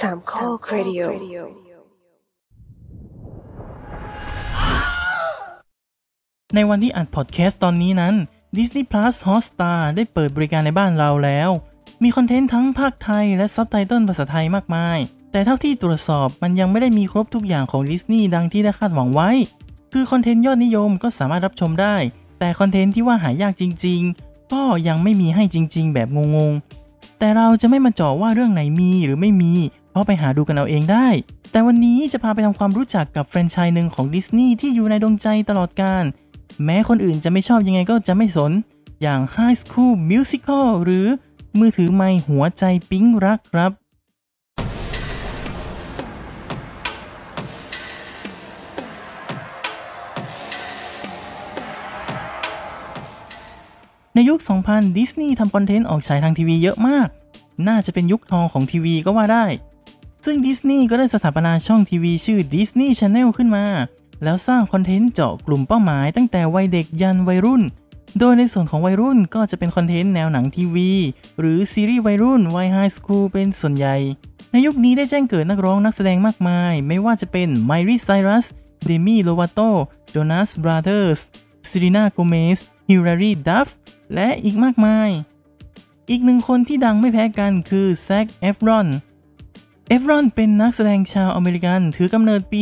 สามข้อครดิโอในวันที่อัดพอดแคสต์ตอนนี้นั้น Disney Plus Hotstar ได้เปิดบริการในบ้านเราแล้ว มีคอนเทนต์ทั้งภาคไทยและซับไตเติลภาษาไทยมากมาย แต่เท่าที่ตรวจสอบมันยังไม่ได้มีครบทุกอย่างของดิสนีย์ดังที่ได้คาดหวังไว้ คือคอนเทนต์ยอดนิยมก็สามารถรับชมได้ แต่คอนเทนต์ที่ว่าหายากจริง ๆ ก็ยังไม่มีให้จริง ๆ แบบงงๆ แต่เราจะไม่มาเจาะว่าเรื่องไหนมีหรือไม่มี เพราะไปหาดูกันเอาเองได้ แต่วันนี้จะพาไปทำความรู้จักกับแฟรนไชส์หนึ่งของดิสนีย์ที่อยู่ในดวงใจตลอดกาลแม้คนอื่นจะไม่ชอบยังไงก็จะไม่สน อย่าง High School Musical หรือมือถือไม่หัวใจปิ๊งรักครับในยุค 2000 ดิสนีย์ทำคอนเทนต์ออกฉายทางทีวีเยอะมาก น่าจะเป็นยุคทองของทีวีก็ว่าได้ ซึ่งดิสนีย์ก็ได้สถาปนาช่องทีวีชื่อ Disney Channel ขึ้นมา แล้วสร้างคอนเทนต์เจาะกลุ่มเป้าหมายตั้งแต่วัยเด็กยันวัยรุ่น โดยในส่วนของวัยรุ่นก็จะเป็นคอนเทนต์แนวหนังทีวี หรือซีรีส์วัยรุ่นวัย high school เป็นส่วนใหญ่ ในยุคนี้ได้แจ้งเกิดนักร้องนักแสดงมากมาย ไม่ว่าจะเป็น Miley Cyrus Demi Lovato Jonas Brothers Selena Gomez Hilary Duff และอีกมากมาย อีกหนึ่งคนที่ดังไม่แพ้กันคือ Zac Efron Efron เป็นนักแสดงชาวอเมริกัน ถือกำเนิดปี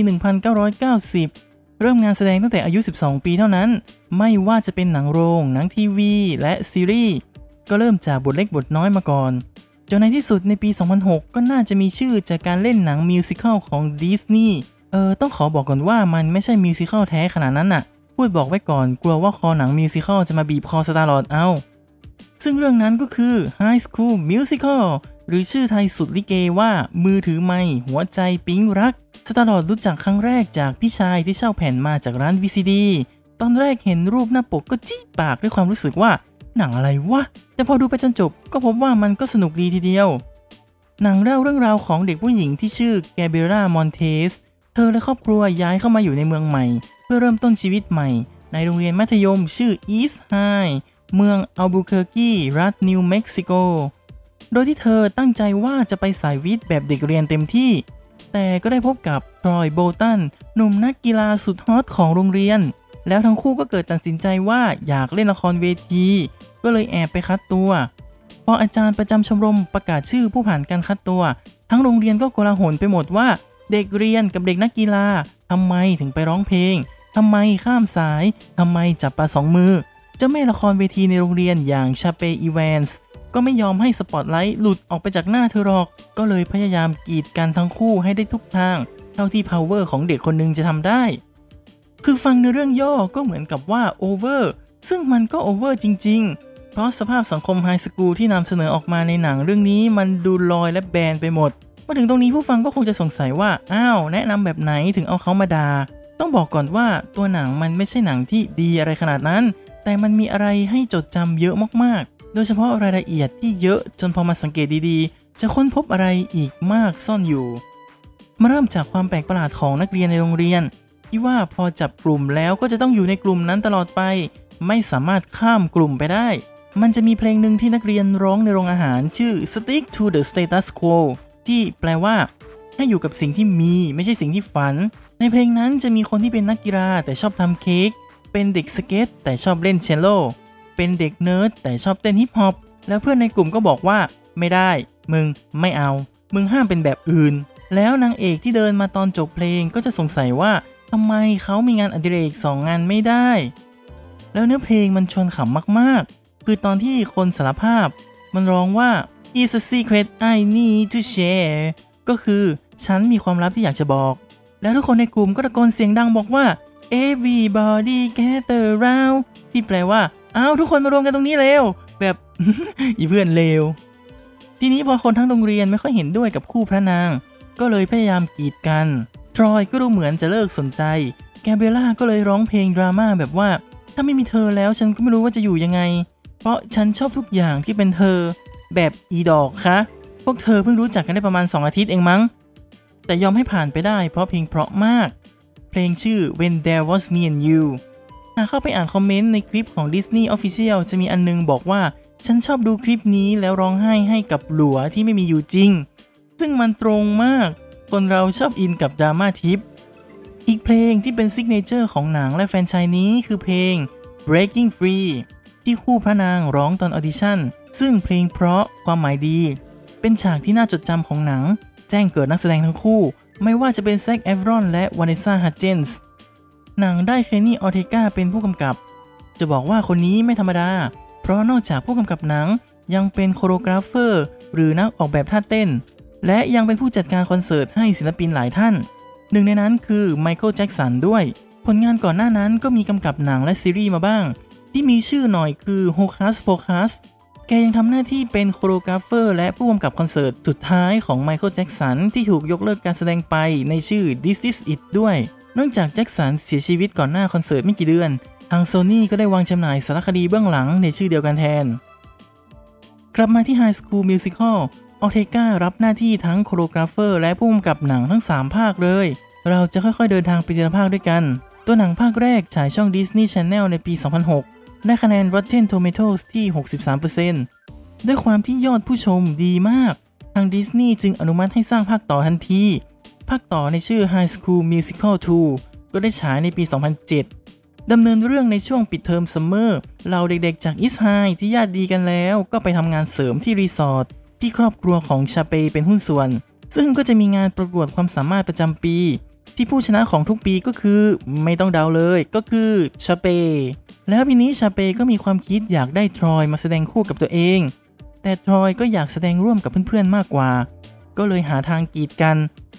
1990 เริ่มงานแสดงตั้งแต่อายุ 12 ปีเท่านั้น ไม่ว่าจะเป็นหนังโรง หนังทีวี และซีรีส์ ก็เริ่มจากบทเล็กบทน้อยมาก่อน จนในที่สุดในปี 2006 ก็น่าจะมีชื่อจากการเล่นหนัง musical ของดิสนีย์เออต้องขอบอกก่อนว่ามันไม่ใช่ musical แท้ขนาดนั้นน่ะ พูดบอกไว้ก่อนกลัวว่าคอหนัง musical จะมาบีบคอ Star-Lord เอาซึ่งเรื่องนั้นก็คือ High School Musical หรือชื่อไทยสุดลิเกว่า มือถือไมค์หัวใจปิ๊งรัก Star-Lord รู้จักครั้งแรกจากพี่ชายที่เช่าแผ่นมาจากร้าน VCD ตอนแรกเห็นรูปหน้าปกก็จิ๊ปากด้วยความรู้สึกว่า หนังอะไรวะ แต่พอดูไปจนจบก็พบว่ามันก็สนุกดีทีเดียว หนังเล่าเรื่องราวของเด็กผู้หญิงที่ชื่อ Gabriella Montez เธอและครอบครัวย้ายเข้ามาอยู่ในเมืองใหม่ เพื่อเริ่มต้นชีวิตใหม่ ในโรงเรียนมัธยมชื่อ East High เมืองอัลบูเคอร์กีรัฐนิวเม็กซิโก โดยที่เธอตั้งใจว่าจะไปสายวิทย์แบบเด็กเรียนเต็มที่ แต่ก็ได้พบกับ Troy Bolton หนุ่มนักกีฬาสุดฮอตของโรงเรียน แล้วทั้งคู่ก็เกิดตัดสินใจว่าอยากเล่นละครเวที ก็เลยแอบไปคัดตัว พออาจารย์ประจำชมรมประกาศชื่อผู้ผ่านการคัดตัว ทั้งโรงเรียนก็โกลาหลไปหมดว่าเด็กเรียนกับเด็กนักกีฬาทำไมถึงไปร้องเพลงทำไมข้ามสายทำไมจับปลาสองมือเจ้าแม่ละครเวทีในโรงเรียนอย่างชาเปอีแวนส์ ก็ไม่ยอมให้สปอตไลท์หลุดออกไปจากหน้าเธอหรอก ก็เลยพยายามกีดกันทั้งคู่ให้ได้ทุกทาง เท่าที่ power ของเด็กคนหนึ่งจะทำได้ คือฟังในเรื่องย่อก็เหมือนกับว่า over ซึ่งมันก็ over จริง ๆ เพราะสภาพสังคมไฮสคูลที่นำเสนอออกมาในหนังเรื่องนี้ มันดูลอยและแบนไปหมดมาถึงตรงนี้ผู้ฟังก็คงจะสงสัยว่า อ้าว แนะนำแบบไหนถึงเอาเขามาดา่า ต้องบอกก่อนว่าตัวหนังมันไม่ใช่หนังที่ดีอะไรขนาดนั้น แต่มันมีอะไรให้จดจำเยอะมากๆ โดยเฉพาะรายละเอียดที่เยอะจนพอมาสังเกตดีๆ จะค้นพบอะไรอีกมากซ่อนอยู่ มาเริ่มจากความแปลกประหลาดของนักเรียนในโรงเรียน ที่ว่าพอจับกลุ่มแล้วก็จะต้องอยู่ในกลุ่มนั้นตลอดไป ไม่สามารถข้ามกลุ่มไปได้ มันจะมีเพลงหนึ่งที่นักเรียนร้องในโรงอาหารชื่อ Stick to the status quo ที่แปลว่า ให้อยู่กับสิ่งที่มีไม่ใช่สิ่งที่ฝัน ในเพลงนั้นจะมีคนที่เป็นนักกีฬาแต่ชอบทำเค้กเป็นเด็กสเก็ตแต่ชอบเล่นเชลโล เป็นเด็กเนิร์ดแต่ชอบเต้นฮิปฮอปแล้วเพื่อนในกลุ่มก็บอกว่า ไม่ได้ มึงไม่เอา มึงห้ามเป็นแบบอื่น แล้วนางเอกที่เดินมาตอนจบเพลงก็จะสงสัยว่าทำไมเขามีงานอดิเรกสองงานไม่ได้ แล้วเนื้อเพลงมันชวนขำมากๆ คือตอนที่คนสารภาพ มันร้องว่า is a secret I need to share ก็คือฉันมีความลับที่อยากจะบอก แล้วทุกคนในกลุ่มก็ตะโกนเสียงดังบอกว่า everybody gather round ที่แปลว่า อ้าวทุกคนมารวมกันตรงนี้เร็ว แบบอีเพื่อนเลวทีนี้พอคนทั้งโรงเรียนไม่ค่อยเห็นด้วยกับคู่พระนาง ก็เลยพยายามกีดกัน ทรอยก็ดูเหมือนจะเลิกสนใจ แกเบล่าก็เลยร้องเพลงดราม่าแบบว่า ถ้าไม่มีเธอแล้วฉันก็ไม่รู้ว่าจะอยู่ยังไง เพราะฉันชอบทุกอย่างที่เป็นเธอ แบบอีดอกคะ พวกเธอเพิ่งรู้จักกันได้ประมาณ 2 อาทิตย์เองมั้ง แต่ยอมให้ผ่านไปได้เพราะเพลงเพราะมาก เพลงชื่อ When There Was Me and You หากเข้าไปอ่านคอมเมนต์ในคลิปของ Disney Official จะมีอันนึงบอกว่า ฉันชอบดูคลิปนี้แล้วร้องไห้ให้กับหลัวที่ไม่มีอยู่จริง ซึ่งมันตรงมาก คนเราชอบอินกับดราม่าทิพย์ อีกเพลงที่เป็น signature ของหนังและแฟรนไชส์นี้คือเพลง Breaking Free ที่คู่พระนางร้องตอนออดิชั่น ซึ่งเพลงเพราะความหมายดี เป็นฉากที่น่าจดจำของหนัง แจ้งเกิดนักแสดงทั้งคู่ ไม่ว่าจะเป็น Zac Efron และ Vanessa Hudgens หนังได้ Kenny Ortega เป็นผู้กำกับ จะบอกว่าคนนี้ไม่ธรรมดา เพราะนอกจากผู้กำกับหนังยังเป็น choreographer หรือนักออกแบบท่าเต้น และยังเป็นผู้จัดการคอนเสิร์ตให้ศิลปินหลายท่าน หนึ่งในนั้นคือไมเคิลแจ็กสันด้วย ผลงานก่อนหน้านั้นก็มีกำกับหนังและซีรีส์มาบ้าง ที่มีชื่อหน่อยคือ h o c u s Pocus แกยังทำหน้าที่เป็น choreographer และผู้กำกับคอนเสิร์ตสุดท้ายของไมเคิลแจ็กสันที่ถูกยกเลิกการแสดงไปในชื่อ This Is It ด้วย เนื่องจากแจ็คสันเสียชีวิตก่อนหน้าคอนเสิร์ตไม่กี่เดือน ทางโซนี่ก็ได้วางจำหน่ายสารคดีเบื้องหลังในชื่อเดียวกันแทน กลับมาที่ High School Musical Ortega รับหน้าที่ทั้ง choreographer และผู้กำกับหนังทั้ง 3 ภาคเลย เราจะค่อยๆเดินทางไปทีละภาคด้วยกัน ตัวหนังภาคแรกฉายช่อง Disney Channel ในปี 2006 ได้คะแนน Rotten Tomatoes ที่ 63%ด้วยความที่ยอดผู้ชมดีมาก ทางดิสนีย์จึงอนุมัติให้สร้างภาคต่อทันที ภาคต่อในชื่อ High School Musical 2 ก็ได้ฉายในปี 2007 ดำเนินเรื่องในช่วงปิดเทอมซัมเมอร์เหล่าเด็กๆจาก East High ที่ญาติดีกันแล้ว ก็ไปทำงานเสริมที่รีสอร์ทที่ครอบครัวของ Sharpay เป็นหุ้นส่วน ซึ่งก็จะมีงานประกวดความสามารถประจำปี ที่ผู้ชนะของทุกปีก็คือไม่ต้องเดาเลยก็คือชาเป แล้วปีนี้ชาเปก็มีความคิดอยากได้ทรอยมาแสดงคู่กับตัวเอง แต่ทรอยก็อยากแสดงร่วมกับเพื่อนๆมากกว่า ก็เลยหาทางกีดกัน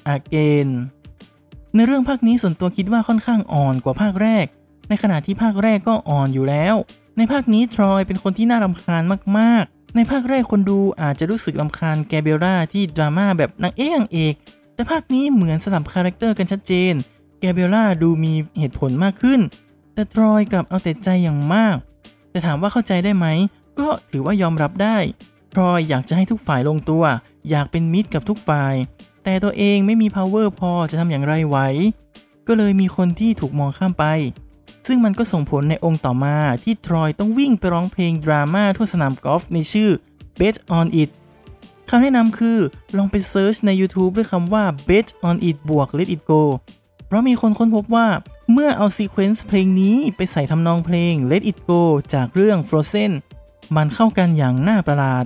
อาเกนในเรื่องภาคนี้ส่วนตัวคิดว่าค่อนข้างอ่อนกว่าภาคแรก ในขณะที่ภาคแรกก็อ่อนอยู่แล้ว ในภาคนี้ทรอยเป็นคนที่น่ารำคาญมากๆ ในภาคแรกคนดูอาจจะรู้สึกรำคาญแกเบล่าที่ดราม่าแบบนางเอกนางเอก แต่ภาคนี้เหมือนสลับคาแรคเตอร์กันชัดเจน Gabriella ดูมีเหตุผลมากขึ้น แต่ทรอยกลับเอาแต่ใจอย่างมาก แต่ถามว่าเข้าใจได้ไหม ก็ถือว่ายอมรับได้ทรอยอยากจะให้ทุกฝ่ายลงตัว อยากเป็นมิตรกับทุกฝ่าย แต่ตัวเองไม่มี power พอจะทำอย่างไรไหว ก็เลยมีคนที่ถูกมองข้ามไป ซึ่งมันก็ส่งผลในองค์ต่อมาที่ทรอยต้องวิ่งไปร้องเพลงดราม่าทั่วสนามกอล์ฟในชื่อ Bet on It คำแนะนำคือลองไป search ใน YouTube ด้วยคำว่า Bet on It บวก Let It Go เพราะมีคนค้นพบว่าเมื่อเอา sequence เพลงนี้ไปใส่ทำนองเพลง Let It Go จากเรื่อง Frozen มันเข้ากันอย่างน่าประหลาด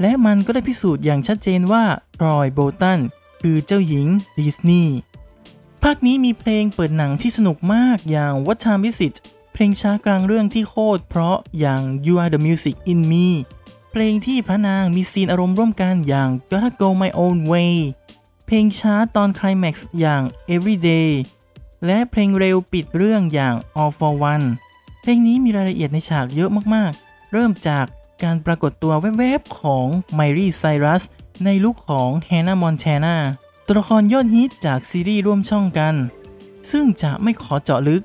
และมันก็ได้พิสูจน์อย่างชัดเจนว่า Troy Bolton คือเจ้าหญิงดิสนีย์ภาคนี้มีเพลงเปิดหนังที่สนุกมากอย่าง What Time Is It เพลงช้ากลางเรื่องที่โคตรเพราะอย่าง You Are the Music in Me เพลงที่พระนางมีซีนอารมณ์ร่วมกันอย่าง Gotta Go My Own Way เพลงช้าตอนคลแม็กซ์อย่าง Everyday และเพลงเร็วปิดเรื่องอย่าง All for One เพลงนี้มีรายละเอียดในฉากเยอะมากๆ เริ่มจากการปรากฏตัวแวบๆของไมรี่ไซรัส ในลุคของแฮนนามอนแชนาตัวละครยอดฮิตจากซีรีส์ร่วมช่องกัน ซึ่งจะไม่ขอเจาะลึก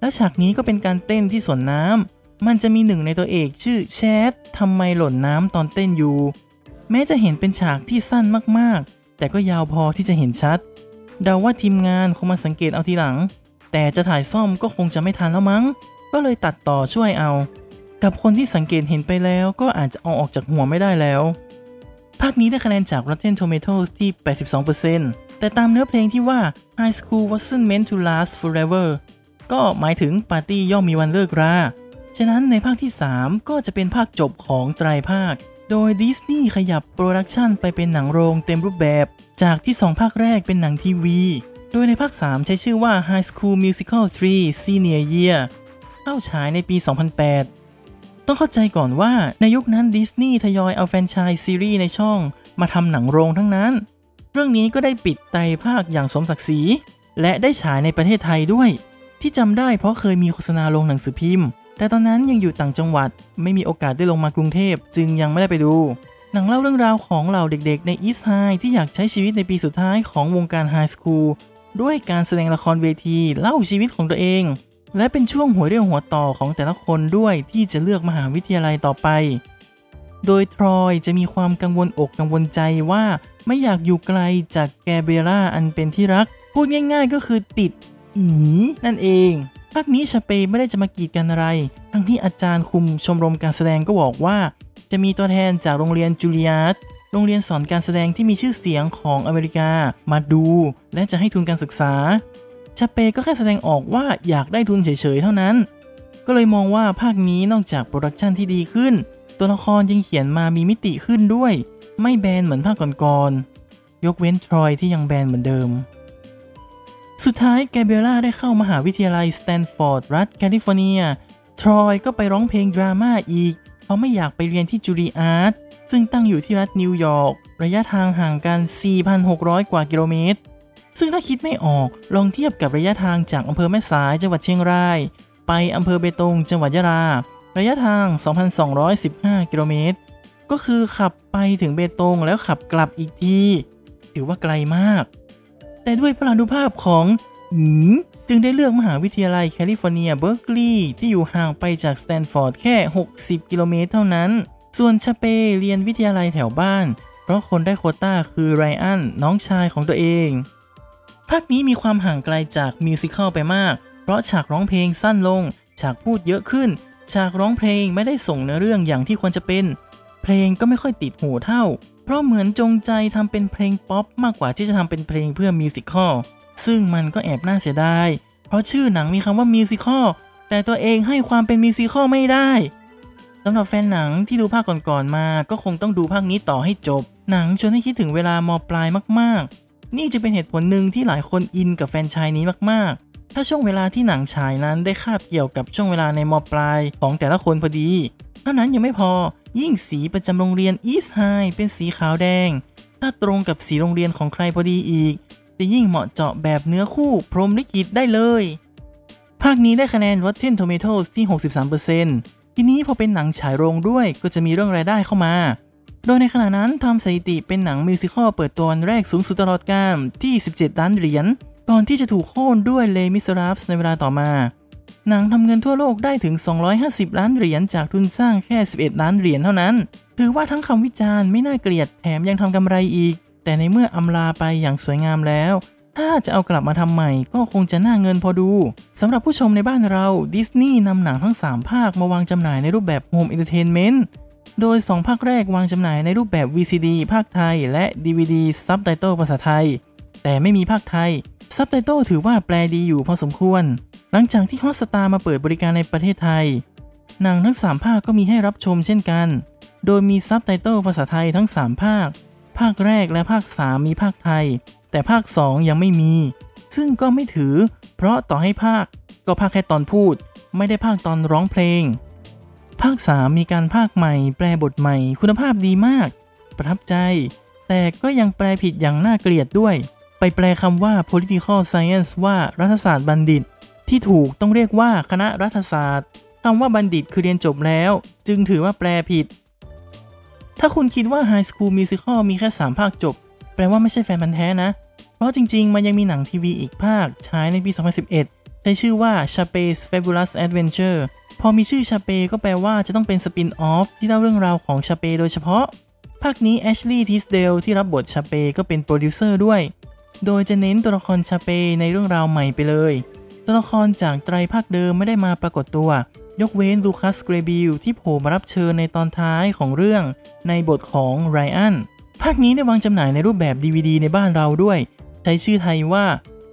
และฉากนี้ก็เป็นการเต้นที่สวนน้ำมันจะมีหนึ่งในตัวเอกชื่อแชททำไมหล่นน้ำตอนเต้นอยู่ แม้จะเห็นเป็นฉากที่สั้นมากๆ แต่ก็ยาวพอที่จะเห็นชัด เดาว่าทีมงานคงมาสังเกตเอาทีหลัง แต่จะถ่ายซ่อมก็คงจะไม่ทันแล้วมั้ง ก็เลยตัดต่อช่วยเอา กับคนที่สังเกตเห็นไปแล้วก็อาจจะเอาออกจากหัวไม่ได้แล้ว ภาคนี้ได้คะแนนจาก Rotten Tomatoes ที่ 82%แต่ตามเนื้อเพลงที่ว่า High School wasn't meant to last forever ก็หมายถึงปาร์ตี้ย่อมมีวันเลิกรา ฉะนั้นในภาคที่ 3 ก็จะเป็นภาคจบของไตรภาค โดยดิสนีย์ขยับโปรดักชันไปเป็นหนังโรงเต็มรูปแบบ จากที่ 2 ภาคแรกเป็นหนังทีวี โดยในภาค 3 ใช้ชื่อว่า High School Musical 3 Senior Year เข้าฉายในปี 2008 ต้องเข้าใจก่อนว่าในยุคนั้นดิสนีย์ทยอยเอาแฟรนไชส์ซีรีส์ในช่อง มาทำหนังโรงทั้งนั้น เรื่องนี้ก็ได้ปิดไตรภาคอย่างสมศักดิ์ศรี และได้ฉายในประเทศไทยด้วย ที่จำได้เพราะเคยมีโฆษณาลงหนังสือพิมพ์ แต่ตอนนั้นยังอยู่ต่างจังหวัด ไม่มีโอกาสได้ลงมากรุงเทพจึงยังไม่ได้ไปดู หนังเล่าเรื่องราวของเหล่าเด็กๆ ในอีสไฮที่อยากใช้ชีวิตในปีสุดท้ายของวงการไฮสคูลด้วยการแสดงละครเวทีเล่าชีวิตของตัวเอง และเป็นช่วงหัวเรี่ยวหัวต่อของแต่ละคนด้วยที่จะเลือกมหาวิทยาลัยต่อไป โดยทรอยจะมีความกังวลอกกังวลใจว่าไม่อยากอยู่ไกลจากแกเบรียลล่าอันเป็นที่รัก พูดง่ายๆก็คือติดอีนั่นเองภาคนี้ชาเปไม่ได้จะมากีดกันอะไร ทั้งที่อาจารย์คุมชมรมการแสดงก็บอกว่า จะมีตัวแทนจากโรงเรียน Juilliard โรงเรียนสอนการแสดงที่มีชื่อเสียงของอเมริกามาดู และจะให้ทุนการศึกษา ชาเปก็แค่แสดงออกว่าอยากได้ทุนเฉยๆ เท่านั้น ก็เลยมองว่าภาคนี้นอกจากโปรดักชันที่ดีขึ้น ตัวละครยังเขียนมามีมิติขึ้นด้วย ไม่แบนเหมือนภาคก่อนๆ ยกเว้นทรอยที่ยังแบนเหมือนเดิม สุดท้ายแกเบรียลล่าได้เข้ามหาวิทยาลัยสแตนฟอร์ดรัฐแคลิฟอร์เนีย ทรอยก็ไปร้องเพลงดราม่าอีก เพราะไม่อยากไปเรียนที่ Juilliard ซึ่งตั้งอยู่ที่รัฐนิวยอร์ก ระยะทางห่างกัน 4,600 กว่ากิโลเมตร ซึ่งถ้าคิดไม่ออกลองเทียบกับระยะทางจากอำเภอแม่สายจังหวัดเชียงราย ไปอำเภอเบตงจังหวัดยะลา ระยะทาง 2,215 กิโลเมตร ก็คือขับไปถึงเบตงแล้วขับกลับอีกที ถือว่าไกลมาก แต่ด้วยพลานุภาพของอืมจึงได้เลือกมหาวิทยาลัยแคลิฟอร์เนียเบิร์กลีย์ที่อยู่ห่างไปจากสแตนฟอร์ดแค่ 60 กิโลเมตรเท่านั้น ส่วนชาเปเรียนวิทยาลัยแถวบ้าน เพราะคนได้โควตาคือไรอันน้องชายของตัวเอง ภาคนี้มีความห่างไกลจากมิวสิควลไปมาก เพราะฉากร้องเพลงสั้นลง ฉากพูดเยอะขึ้น ฉากร้องเพลงไม่ได้ส่งเนื้อเรื่องอย่างที่ควรจะเป็น เพลงก็ไม่ค่อยติดหูเท่า เพราะเหมือนจงใจทำเป็นเพลงป๊อปมากกว่าที่จะทำเป็นเพลงเพื่อมิวสิควลซึ่งมันก็แอบน่าเสียดาย เพราะชื่อหนังมีคำว่ามิวสิควลแต่ตัวเองให้ความเป็นมิวสิควลไม่ได้สำหรับแฟนหนังที่ดูภาคก่อนๆมา ก็คงต้องดูภาคนี้ต่อให้จบ หนังชวนให้คิดถึงเวลามปลายมากๆ นี่จะเป็นเหตุผลหนึ่งที่หลายคนอินกับแฟนชายนี้มากๆ ถ้าช่วงเวลาที่หนังฉายนั้นได้คาบเกี่ยวกับช่วงเวลาในมปลายของแต่ละคนพอดี เท่านั้นยังไม่พอ ยิ่งสีประจำโรงเรียนอีสไฮเป็นสีขาวแดง ถ้าตรงกับสีโรงเรียนของใครพอดีอีก จะยิ่งเหมาะเจาะแบบเนื้อคู่พรมลิขิตได้เลย ภาคนี้ได้คะแนน Rotten Tomatoes ที่ 63%ทีนี้พอเป็นหนังฉายโรงด้วยก็จะมีเรื่องรายได้เข้ามา โดยในขณะนั้นทำสถิติเป็นหนัง musical เปิดตัววันแรกสูงสุดตลอดกาลที่ 17 ล้านเหรียญ ก่อนที่จะถูกโค่นด้วย Les Misérables ในเวลาต่อมา หนังทำเงินทั่วโลกได้ถึง 250 ล้านเหรียญจากทุนสร้างแค่ 11 ล้านเหรียญเท่านั้น ถือว่าทั้งคำวิจารณ์ไม่น่าเกลียดแถมยังทำกำไรอีก แต่ในเมื่ออำลาไปอย่างสวยงามแล้ว ถ้าจะเอากลับมาทำใหม่ก็คงจะน่าเงินพอดูสำหรับผู้ชมในบ้านเราดิสนีย์นำหนังทั้ง 3 ภาคมาวางจำหน่ายในรูปแบบ home entertainment โดย 2 ภาคแรกวางจำหน่ายในรูปแบบ VCD ภาคไทย และ DVD ซับไตเติลภาษาไทย แต่ไม่มีภาคไทย ซับไตเติลถือว่าแปลดีอยู่พอสมควร หลังจากที่ฮอสตามาเปิดบริการในประเทศไทย หนังทั้ง 3 ภาคก็มีให้รับชมเช่นกัน โดยมีซับไตเติลภาษาไทยทั้ง 3 ภาค ภาคแรกและภาค 3 มีภาคไทย แต่ภาค 2 ยังไม่มี ซึ่งก็ไม่ถือ เพราะต่อให้ภาคก็ภาคแค่ตอนพูด ไม่ได้ภาคตอนร้องเพลง ภาค 3 มีการภาคใหม่ แปลบทใหม่ คุณภาพดีมาก ประทับใจ แต่ก็ยังแปลผิดอย่างน่าเกลียดด้วย ไปแปลคำว่า political science ว่ารัฐศาสตร์บัณฑิต ที่ถูกต้องเรียกว่าคณะรัฐศาสตร์คำว่าบัณฑิตคือเรียนจบแล้ว จึงถือว่าแปลผิด ถ้าคุณคิดว่า High School Musical มีแค่ 3 ภาคจบ แปลว่าไม่ใช่แฟนพันธ์แท้นะ เพราะจริง ๆ มันยังมีหนังทีวีอีกภาคฉายในปี 2011 ใช้ชื่อว่า Sharpay's Fabulous Adventure พอมีชื่อชาเปก็แปลว่าจะต้องเป็น spin-off ที่เล่าเรื่องราวของชาเปโดยเฉพาะ ภาคนี้แอชลีย์ทิสเดลที่รับบทชาเปก็เป็นโปรดิวเซอร์ด้วย โดยจะเน้นตัวละครชาเปในเรื่องราวใหม่ไปเลย ตัวละครจากไตรภาคเดิมไม่ได้มาปรากฏตัว ยกเว้นลูคัสเกรบิลที่โผล่มารับเชิญในตอนท้ายของเรื่องในบทของไรอันภาคนี้ได้วางจำหน่ายในรูปแบบ DVD ในบ้านเราด้วย ใช้ชื่อไทยว่า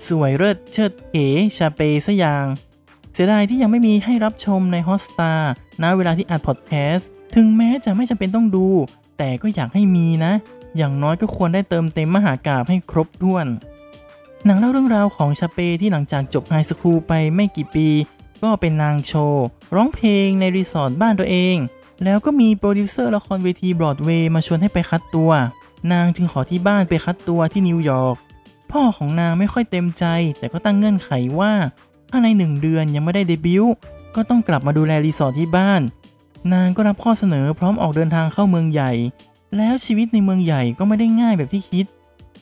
สวยเลิศเชิดเก๋ชาเปสยาง เสียดายที่ยังไม่มีให้รับชมใน Hotstar ณเวลาที่อัดพอดแคสต์ถึงแม้จะไม่จำเป็นต้องดู แต่ก็อยากให้มีนะ อย่างน้อยก็ควรได้เติมเต็มมหากาพย์ให้ครบถ้วน หนังเล่าเรื่องราวของชาเปที่หลังจากจบ high school ไปไม่กี่ปี ก็เป็นนางโชว์ร้องเพลงในรีสอร์ทบ้านตัวเอง แล้วก็มีโปรดิวเซอร์ละครเวทีบรอดเวย์มาชวนให้ไปคัดตัว นางจึงขอที่บ้านไปคัดตัวที่นิวยอร์กพ่อของนางไม่ค่อยเต็มใจ แต่ก็ตั้งเงื่อนไขว่า ถ้าในหนึ่งเดือนยังไม่ได้เดบิวต์ก็ต้องกลับมาดูแลรีสอร์ทที่บ้าน นางก็รับข้อเสนอพร้อมออกเดินทางเข้าเมืองใหญ่ แล้วชีวิตในเมืองใหญ่ก็ไม่ได้ง่ายแบบที่คิด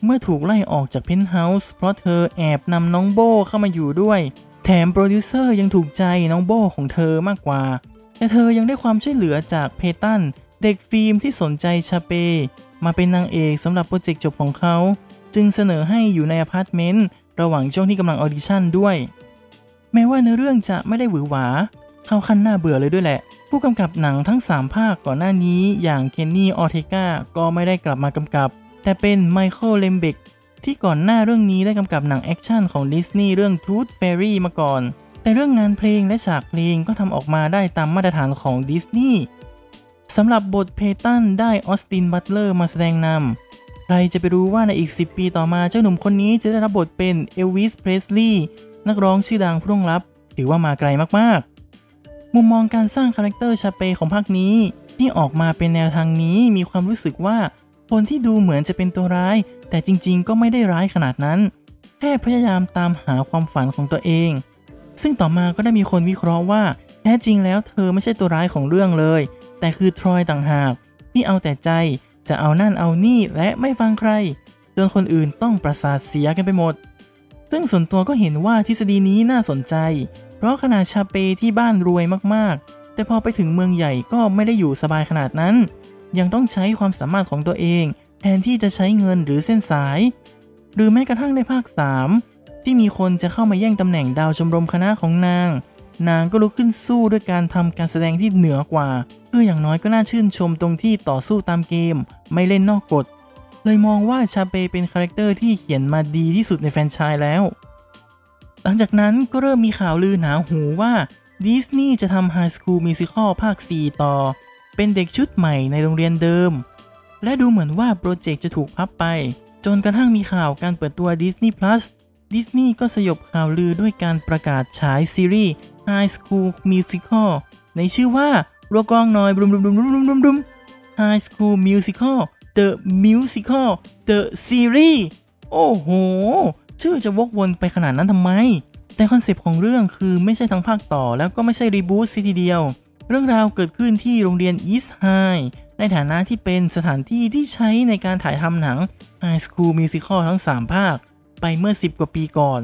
เมื่อถูกไล่ออกจากเพนท์เฮาส์เพราะเธอแอบนำน้องโบเข้ามาอยู่ด้วย แถมโปรดิวเซอร์ยังถูกใจน้องโบของเธอมากกว่า แต่เธอยังได้ความช่วยเหลือจากเพตันเด็กฟิล์มที่สนใจชาเป มาเป็นนางเอกสำหรับโปรเจกต์จบของเขา จึงเสนอให้อยู่ในอพาร์ตเมนต์ระหว่างช่วงที่กำลังออดิชั่นด้วย แม้ว่าเนื้อเรื่องจะไม่ได้หวือหวา เข้าขั้นน่าเบื่อเลยด้วยแหละ ผู้กำกับหนังทั้ง 3 ภาคก่อนหน้านี้อย่างเคนนี่ออเทกาก็ไม่ได้กลับมากำกับ แต่เป็นไมเคิลเลมเบกที่ก่อนหน้าเรื่องนี้ได้กำกับหนังแอคชั่นของดิสนีย์เรื่อง Tooth Fairy มาก่อน แต่เรื่องงานเพลงและฉากเพลงก็ทำออกมาได้ตามมาตรฐานของดิสนีย์สำหรับบทเพตันได้ออสตินบัตเลอร์มาแสดงนำใครจะไปรู้ว่าในอีก 10 ปีต่อมาเจ้าหนุ่มคนนี้จะได้รับบทเป็นเอลวิสเพรสลีย์ นักร้องชื่อดังผู้ร่วงลับ ถือว่ามาไกลมากๆ มุมมองการสร้างคาแรคเตอร์ชาเปของภาคนี้ ที่ออกมาเป็นแนวทางนี้มีความรู้สึกว่า คนที่ดูเหมือนจะเป็นตัวร้าย แต่จริงๆ ก็ไม่ได้ร้ายขนาดนั้น แค่พยายามตามหาความฝันของตัวเอง ซึ่งต่อมาก็ได้มีคนวิเคราะห์ว่าแท้จริงแล้วเธอไม่ใช่ตัวร้ายของเรื่องเลย แต่คือทรอยต่างหากที่เอาแต่ใจจะเอานั่นเอานี่และไม่ฟังใครจนคนอื่นต้องประสาทเสียกันไปหมด ซึ่งส่วนตัวก็เห็นว่าทฤษฎีนี้น่าสนใจ เพราะขนาดชาเปที่บ้านรวยมากๆ แต่พอไปถึงเมืองใหญ่ก็ไม่ได้อยู่สบายขนาดนั้น ยังต้องใช้ความสามารถของตัวเองแทนที่จะใช้เงินหรือเส้นสาย หรือแม้กระทั่งในภาค 3 ที่มีคนจะเข้ามาแย่งตำแหน่งดาวชมรมคณะของนาง นางก็ลุกขึ้นสู้ด้วยการทำการแสดงที่เหนือกว่าเพื่ออย่างน้อยก็น่าชื่นชมตรงที่ต่อสู้ตามเกม ไม่เล่นนอกกฎ เลยมองว่าชาเปเป็นคาแรคเตอร์ที่เขียนมาดีที่สุดในแฟรนไชส์แล้ว หลังจากนั้นก็เริ่มมีข่าวลือหนาหูว่าดิสนีย์จะทำ High School Musical ภาค 4 ต่อ เป็นเด็กชุดใหม่ในโรงเรียนเดิม และดูเหมือนว่าโปรเจกต์จะถูกพับไป จนกระทั่งมีข่าวการเปิดตัว Disney Plus ดิสนีย์ก็สยบข่าวลือด้วยการประกาศฉายซีรีส์ High School Musical ในชื่อว่ารัวกองหน่อยบลุมบุมบุมบุมบุมบุม High School Musical The Musical The Series โอ้โห ชื่อจะวกวนไปขนาดนั้นทำไม แต่คอนเซปต์ของเรื่องคือไม่ใช่ทั้งภาคต่อแล้วก็ไม่ใช่ reboot ซะทีเดียว เรื่องราวเกิดขึ้นที่โรงเรียน East High ในฐานะที่เป็นสถานที่ที่ใช้ในการถ่ายทำหนัง High School Musical ทั้ง 3 ภาค ไปเมื่อ 10 กว่าปีก่อน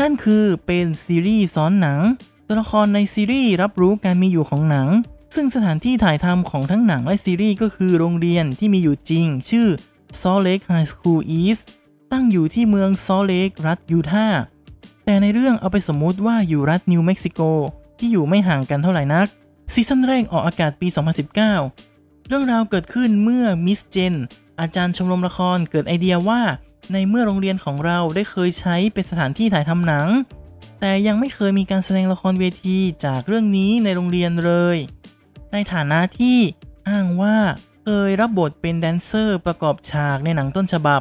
นั่นคือเป็นซีรีส์ซ้อนหนัง ตัวละครในซีรีส์รับรู้การมีอยู่ของหนัง ซึ่งสถานที่ถ่ายทำของทั้งหนังและซีรีส์ก็คือโรงเรียนที่มีอยู่จริง ชื่อ Salt Lake High School East ตั้งอยู่ที่เมือง Salt Lake รัฐยูทาห์แต่ในเรื่องเอาไปสมมุติว่าอยู่รัฐนิวเม็กซิโกที่อยู่ไม่ห่างกันเท่าไหร่นัก ซีซั่นแรกออกอากาศปี 2019 เรื่องราวเกิดขึ้นเมื่อมิสเจนอาจารย์ชมรมละครเกิดไอเดียว่า ในเมื่อโรงเรียนของเราได้เคยใช้เป็นสถานที่ถ่ายทำหนัง แต่ยังไม่เคยมีการแสดงละครเวทีจากเรื่องนี้ในโรงเรียนเลย ในฐานะที่อ้างว่าเคยรับบทเป็นแดนเซอร์ประกอบฉากในหนังต้นฉบับ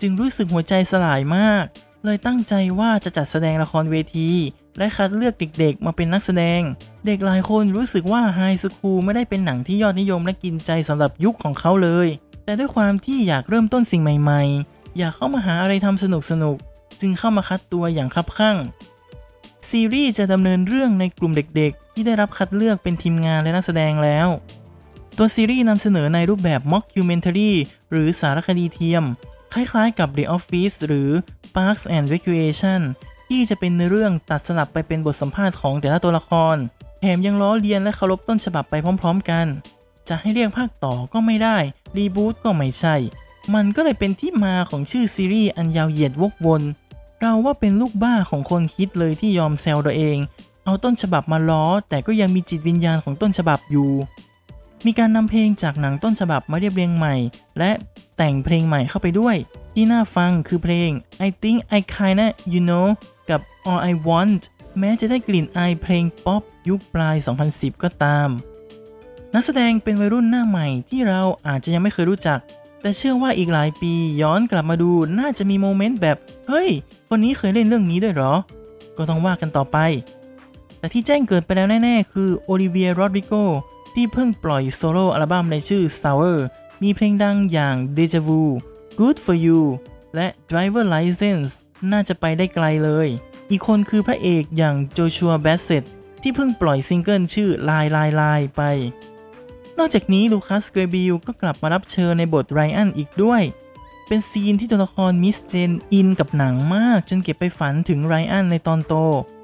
จึงรู้สึกหัวใจสลายมาก เลยตั้งใจว่าจะจัดแสดงละครเวที และคัดเลือกเด็กๆ มาเป็นนักแสดง เด็กหลายคนรู้สึกว่าไฮสคูลไม่ได้เป็นหนังที่ยอดนิยมและกินใจสำหรับยุคของเขาเลย แต่ด้วยความที่อยากเริ่มต้นสิ่งใหม่ ๆ อยากเข้ามาหาอะไรทำสนุกๆ จึงเข้ามาคัดตัวอย่างคับข้าง ซีรีส์จะดำเนินเรื่องในกลุ่มเด็กๆ ที่ได้รับคัดเลือกเป็นทีมงานและนักแสดงแล้ว ตัวซีรีส์นำเสนอในรูปแบบ mockumentary หรือสารคดีเทียม คล้ายๆกับ The Office หรือ Parks and Recreation ที่จะเป็นในเรื่องตัดสลับไปเป็นบทสัมภาษณ์ของแต่ละตัวละคร แถมยังล้อเลียนและเคารพต้นฉบับไปพร้อม ๆ กัน จะให้เรียกภาคต่อก็ไม่ได้ รีบูตก็ไม่ใช่ มันก็เลยเป็นที่มาของชื่อซีรีส์อันยาวเหยียดวกวน เราว่าเป็นลูกบ้าของคนคิดเลยที่ยอมแซวตัวเอง เอาต้นฉบับมาล้อ แต่ก็ยังมีจิตวิญญาณของต้นฉบับอยู่ มีการนำเพลงจากหนังต้นฉบับมาเรียบเรียงใหม่ และแต่งเพลงใหม่เข้าไปด้วย ที่น่าฟังคือเพลง I think I kinda you know กับ All I Want แม้จะได้กลิ่นอายเพลงป๊อปยุคปลาย 2010 ก็ตาม นักแสดงเป็นวัยรุ่นหน้าใหม่ที่เราอาจจะยังไม่เคยรู้จัก แต่เชื่อว่าอีกหลายปีย้อนกลับมาดูน่าจะมีโมเมนต์แบบ เฮ้ย คนนี้เคยเล่นเรื่องนี้ด้วยหรอ ก็ต้องว่ากันต่อไป แต่ที่แจ้งเกิดไปแล้วแน่ ๆ คือโอลิเวียโรดริโกที่เพิ่งปล่อยโซโล่อัลบั้มในชื่อ Sour มีเพลงดังอย่าง Deja Vu Good for You และ Driver License น่าจะไปได้ไกลเลย อีกคนคือพระเอกอย่างโจชัวแบสเซตที่เพิ่งปล่อยซิงเกิลชื่อ Lie Lie Lie ไป นอกจากนี้ลูคัสเกรบิลก็กลับมารับเชิญในบทไรอันอีกด้วย เป็นซีนที่ตัวละครมิสเจนอินกับหนังมาก จนเก็บไปฝันถึงไรอันในตอนโต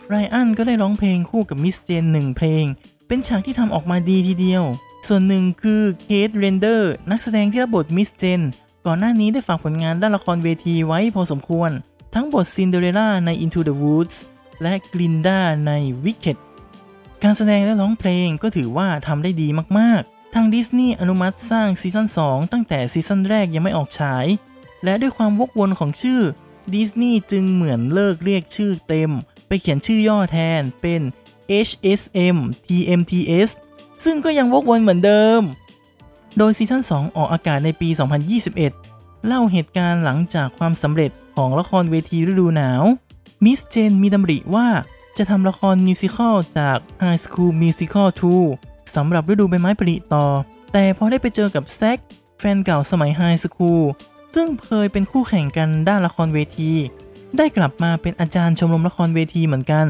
ไรอันก็ได้ร้องเพลงคู่กับมิสเจนหนึ่งเพลง เป็นฉากที่ทำออกมาดีทีเดียว ส่วนหนึ่งคือเคทเรนเดอร์นักแสดงที่รับบทมิสเจนก่อนหน้านี้ได้ฝากผลงานด้านละครเวทีไว้พอสมควร ทั้งบทซินเดอเรลล่าใน Into the Woods และกลินดาใน Wicked การแสดงและร้องเพลงก็ถือว่าทำได้ดีมากๆ ทางดิสนีย์อนุมัติสร้างซีซั่น2ตั้งแต่ซีซั่นแรกยังไม่ออกฉาย และด้วยความวกวนของชื่อดิสนีย์จึงเหมือนเลิกเรียกชื่อเต็ม ไปเขียนชื่อย่อแทนเป็น HSM TMTS ซึ่งก็ยังวกวนเหมือนเดิม โดยซีซั่น2 ออกอากาศในปี 2021 เล่าเหตุการณ์หลังจากความสำเร็จของละครเวทีฤดูหนาว มิสเจนมีดำริว่าจะทำละครมิวสิควลจาก High School Musical 2 สำหรับฤดูใบไม้ผลิต่อ แต่พอได้ไปเจอกับแซคแฟนเก่าสมัย High School ซึ่งเคยเป็นคู่แข่งกันด้านละครเวที ได้กลับมาเป็นอาจารย์ชมรมละครเวทีเหมือนกัน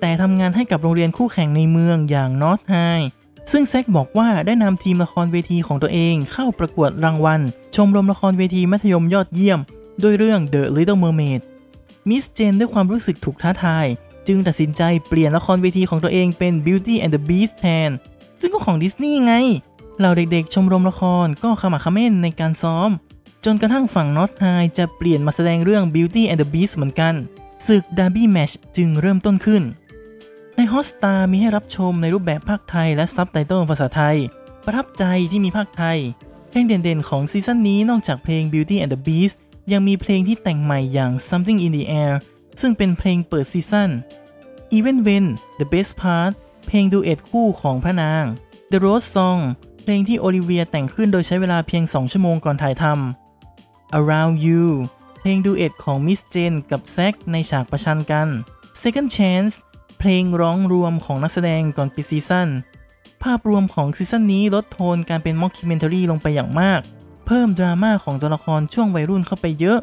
แต่ทำงานให้กับโรงเรียนคู่แข่งในเมืองอย่างนอ t ไฮซึ่งแซคบอกว่าได้นำทีมละครเวทีของตัวเองเข้าประกวดรางวัล ชมรมละครเวทีมัธยมยอดเยี่ยม ด้วยเรื่อง The Little Mermaid มิสเจนด้วยความรู้สึกถูกท้าทาย จึงตัดสินใจเปลี่ยนละครเวทีของตัวเองเป็น Beauty and the Beast แทน ซึ่งก็ของดิสนีย์ไงเหล่าเด็กๆชมรมละครก็ขมักขม้นในการซ้อม จนกระทั่งฝั่งนอตไฮจะเปลี่ยนมาแสดงเรื่อง Beauty and the Beast เหมือนกันศึก Derby Match จึงเริ่มต้นขึ้น ในฮอสตามีให้รับชมในรูปแบบภาคไทยและซับไตเติลภาษาไทย ประทับใจที่มีภาคไทย เพลงเด่นๆของซีซั่นนี้นอกจากเพลง Beauty and the Beast ยังมีเพลงที่แต่งใหม่อย่าง Something in the Air ซึ่งเป็นเพลงเปิดซีซั่น Even When The Best Part เพลง duet คู่ของพระนาง The Rose Song เพลงที่โอลิเวียแต่งขึ้นโดยใช้เวลาเพียง 2 ชั่วโมงก่อนถ่ายทำ Around You เพลง duet ของมิสเจนกับแซคในฉากประชันกัน Second Chance เพลงร้องรวมของนักแสดงก่อนปิดซีซั่น ภาพรวมของซีซั่นนี้ลดโทนการเป็น mockumentary ลงไปอย่างมาก เพิ่มดราม่าของตัวละครช่วงวัยรุ่นเข้าไปเยอะ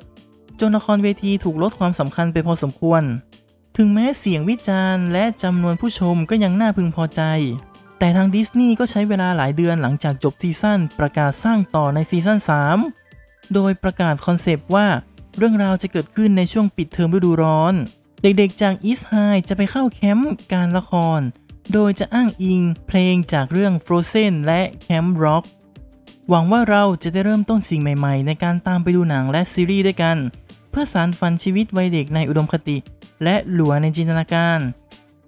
จนละครเวทีถูกลดความสำคัญไปพอสมควร ถึงแม้เสียงวิจารณ์และจำนวนผู้ชมก็ยังน่าพึงพอใจ แต่ทางดิสนีย์ก็ใช้เวลาหลายเดือนหลังจากจบซีซั่นประกาศสร้างต่อในซีซั่น 3 โดยประกาศคอนเซปต์ว่า เรื่องราวจะเกิดขึ้นในช่วงปิดเทอมฤดูร้อน เด็กๆจาก East Highจะไปเข้าแคมป์การละคร โดยจะอ้างอิงเพลงจากเรื่อง Frozen และแคมป์ร็อกหวังว่าเราจะได้เริ่มต้นสิ่งใหม่ ๆ ในการตามไปดูหนังและซีรีส์ด้วยกัน เพื่อสารฝันชีวิตวัยเด็กในอุดมคติ และหลัวในจินตนาการ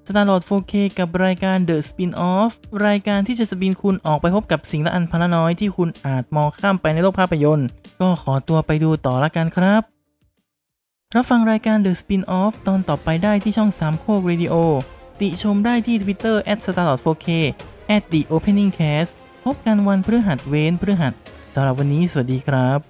สตาร์ลอด 4K กับรายการ The Spin-off รายการที่จะสปินคุณออกไปพบกับสิ่งละอันพันลน้อยที่คุณอาจมองข้ามไปในโลกภาพยนตร์ ก็ขอตัวไปดูต่อละกันครับ รับฟังรายการ The Spin-off ตอนต่อไปได้ที่ช่อง3โคกเรดิโอติชมได้ที่ Twitter @starlord4k @theopeningcast พบกันวันพฤหัสเว้นพฤหัสสำหรับวันนี้สวัสดีครับ